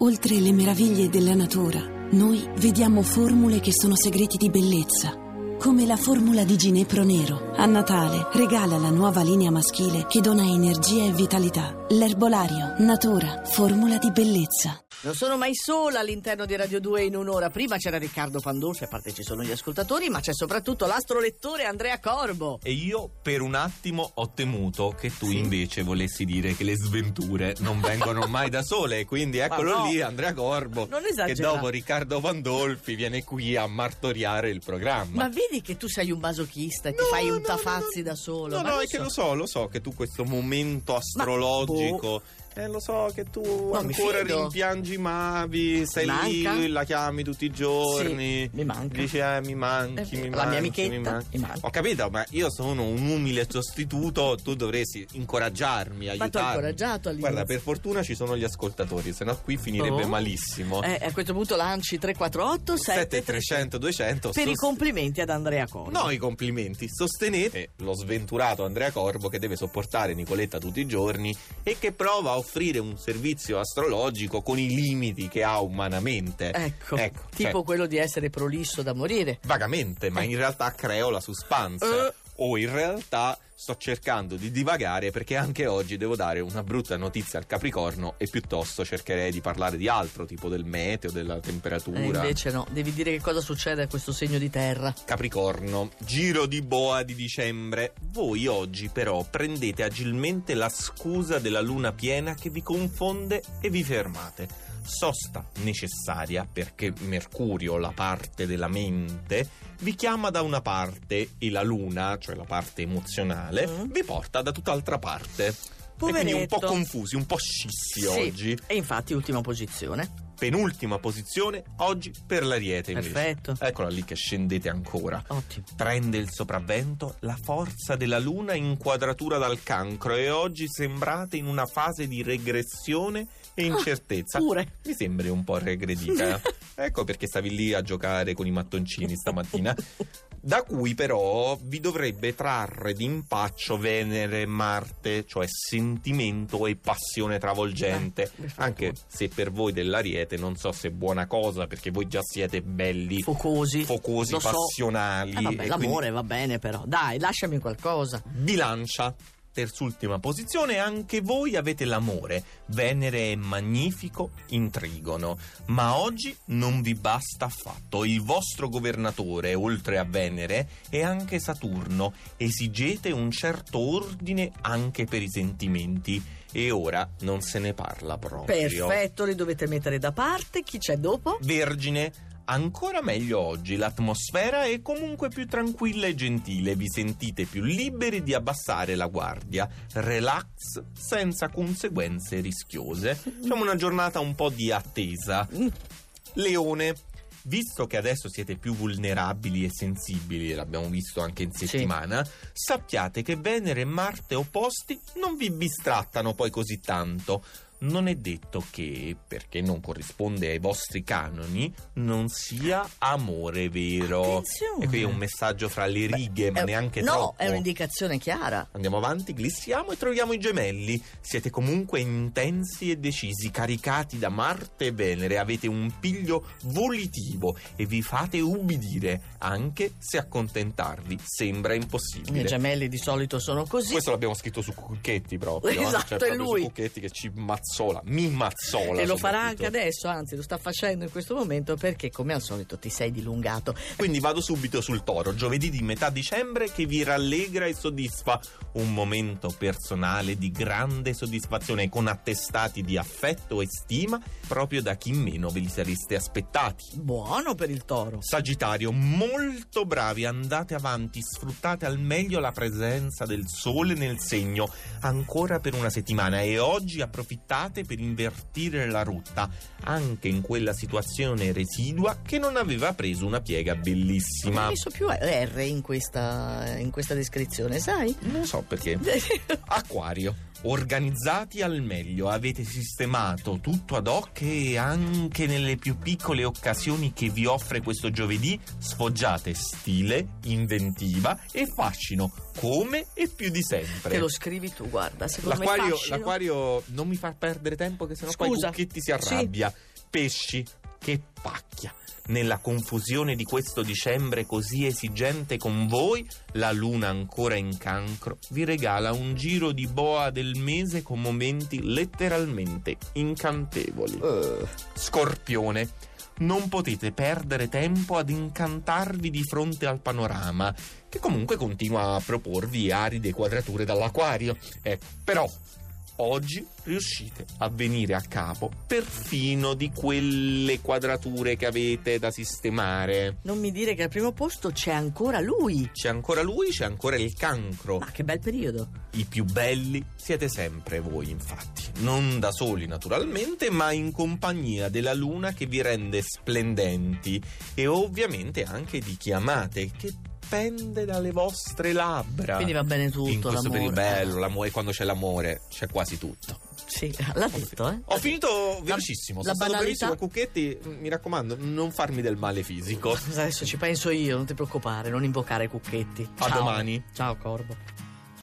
Oltre le meraviglie della natura, noi vediamo formule che sono segreti di bellezza. Come la formula di Ginepro Nero. A Natale regala la nuova linea maschile che dona energia e vitalità. L'erbolario, natura, formula di bellezza. Non sono mai sola all'interno di Radio 2 in un'ora. Prima c'era Riccardo Pandolfi, a parte ci sono gli ascoltatori, ma c'è soprattutto l'astrolettore Andrea Corbo. E io per un attimo ho temuto che tu invece volessi dire che le sventure non vengono mai da sole. Quindi eccolo no. lì, Andrea Corbo, Non che esagera. dopo Riccardo Pandolfi viene qui a martoriare il programma. Ma vedi che tu sei un masochista e ti No, fai un no, tafazzi da solo. No, ma no, non è che so. lo so, lo so che tu questo momento astrologico. Eh, lo so che tu No, mi ancora rimpiangi Mavi, sei Manca? lì, la chiami tutti i giorni. Sì, mi manca. Dici, eh, mi manchi, Eh, mi la manchi. mia mi amichetta, manchi. mi manca. Ho capito, ma io sono un umile sostituto, tu dovresti incoraggiarmi, Ma aiutarmi. incoraggiato all'inizio. Guarda, per fortuna ci sono gli ascoltatori, se no qui finirebbe Oh. malissimo. Eh, a questo punto lanci 348 7300 200 per i sos- complimenti ad Andrea Corbo. No, i complimenti. Sostenete lo sventurato Andrea Corbo che deve sopportare Nicoletta tutti i giorni e che prova a offrire un servizio astrologico con i limiti che ha umanamente. Ecco, Ecco, tipo cioè, quello di essere prolisso da morire. vagamente, ma in realtà creo la suspense. Eh. O in realtà sto cercando di divagare perché anche oggi devo dare una brutta notizia al Capricorno e piuttosto cercherei di parlare di altro, tipo del meteo, della temperatura. E invece no, devi dire che cosa succede a questo segno di terra. Capricorno, giro di boa di dicembre. Voi oggi però prendete agilmente la scusa della luna piena che vi confonde e vi fermate. Sosta necessaria perché Mercurio, la parte della mente, vi chiama da una parte e la luna, cioè la parte emozionale, Mm. vi porta da tutt'altra parte. E quindi un po' Poveretto. confusi, un po' scissi Sì, oggi. E infatti ultima posizione. Penultima posizione oggi per l'Ariete invece. Perfetto. Eccola lì che scendete ancora. Ottimo. Prende il sopravvento la forza della luna in quadratura dal cancro e oggi sembrate in una fase di regressione e incertezza. Ah, pure. Mi sembri un po' regredita. ecco perché stavi lì a giocare con i mattoncini stamattina. Da cui però vi dovrebbe trarre d'impaccio Venere e Marte, cioè sentimento e passione travolgente. Eh. Anche se per voi dell'Ariete non so se è buona cosa, perché voi già siete belli Focosi. focosi, Lo so. passionali. Eh, vabbè, l'amore quindi va bene però. Dai, lasciami qualcosa. Bilancia. Terzultima posizione, anche voi avete l'amore. Venere è magnifico in trigono, ma oggi non vi basta affatto. Il vostro governatore, oltre a Venere, è anche Saturno. Esigete un certo ordine anche per i sentimenti. E ora non se ne parla proprio. Perfetto, li dovete mettere da parte. Chi c'è dopo? Vergine, ancora meglio oggi, l'atmosfera è comunque più tranquilla e gentile, vi sentite più liberi di abbassare la guardia, relax senza conseguenze rischiose. Diciamo una giornata un po' di attesa. Leone. Visto che adesso siete più vulnerabili e sensibili, l'abbiamo visto anche in settimana, sappiate che Venere e Marte opposti non vi bistrattano poi così tanto. Non è detto che, perché non corrisponde ai vostri canoni, non sia amore vero. Attenzione. E qui è un messaggio fra le righe, ma Eh, neanche no, troppo. è un'indicazione chiara. Andiamo avanti, glissiamo e troviamo i gemelli. Siete comunque intensi e decisi, caricati da Marte e Venere, avete un piglio volitivo e vi fate ubbidire, anche se accontentarvi sembra I impossibile. gemelli di solito sono così. Questo l'abbiamo scritto su Cucchetti proprio. eh. Esatto, Cioè, è lui. Su Cucchetti che ci mazzola, mi mazzola. E lo farà anche adesso, anzi lo sta facendo in questo momento perché come al solito ti sei dilungato. Quindi vado subito sul toro, giovedì di metà dicembre che vi rallegra e soddisfa. Un momento personale di grande soddisfazione con attestati di affetto e stima proprio da chi meno ve li sareste aspettati. Buono per il toro. Sagittario, molto bravi, andate avanti, sfruttate al meglio la presenza del sole nel segno ancora per una settimana e oggi approfittate per invertire la rotta anche in quella situazione residua che non aveva preso una piega Ma bellissima. hai messo più R in questa, in questa descrizione, sai? Non so perché. Acquario. Organizzati al meglio, avete sistemato tutto ad hoc e anche nelle più piccole occasioni che vi offre questo giovedì sfoggiate stile, inventiva e fascino. Come e più di sempre. Te lo scrivi tu, guarda, secondo me L'acquario, fascino. l'acquario non mi fa perdere tempo che sennò poi Scusa. Cucchetti si arrabbia. Pesci, che pacchia. Nella confusione di questo dicembre così esigente con voi, la luna ancora in cancro vi regala un giro di boa del mese con momenti letteralmente incantevoli. Scorpione. Non potete perdere tempo ad incantarvi di fronte al panorama, che comunque continua a proporvi aride quadrature dall'acquario. Ecco, però oggi riuscite a venire a capo perfino di quelle quadrature che avete da sistemare. Non mi dire che al primo posto c'è ancora lui. C'è ancora lui, c'è ancora il cancro. Ma che bel periodo. I più belli siete sempre voi, infatti. Non da soli, naturalmente, ma in compagnia della luna che vi rende splendenti e ovviamente anche di chi amate, che pende dalle vostre labbra. Quindi va bene tutto, in questo l'amore. bello, l'amore, quando c'è l'amore c'è quasi tutto. Sì, l'ha detto, eh. Ho finito velocissimo, la sono stato banalità- Cucchetti, mi raccomando, non farmi del male fisico. Adesso ci penso io, non ti preoccupare, non invocare Cucchetti. A Ciao. domani. Ciao Corbo.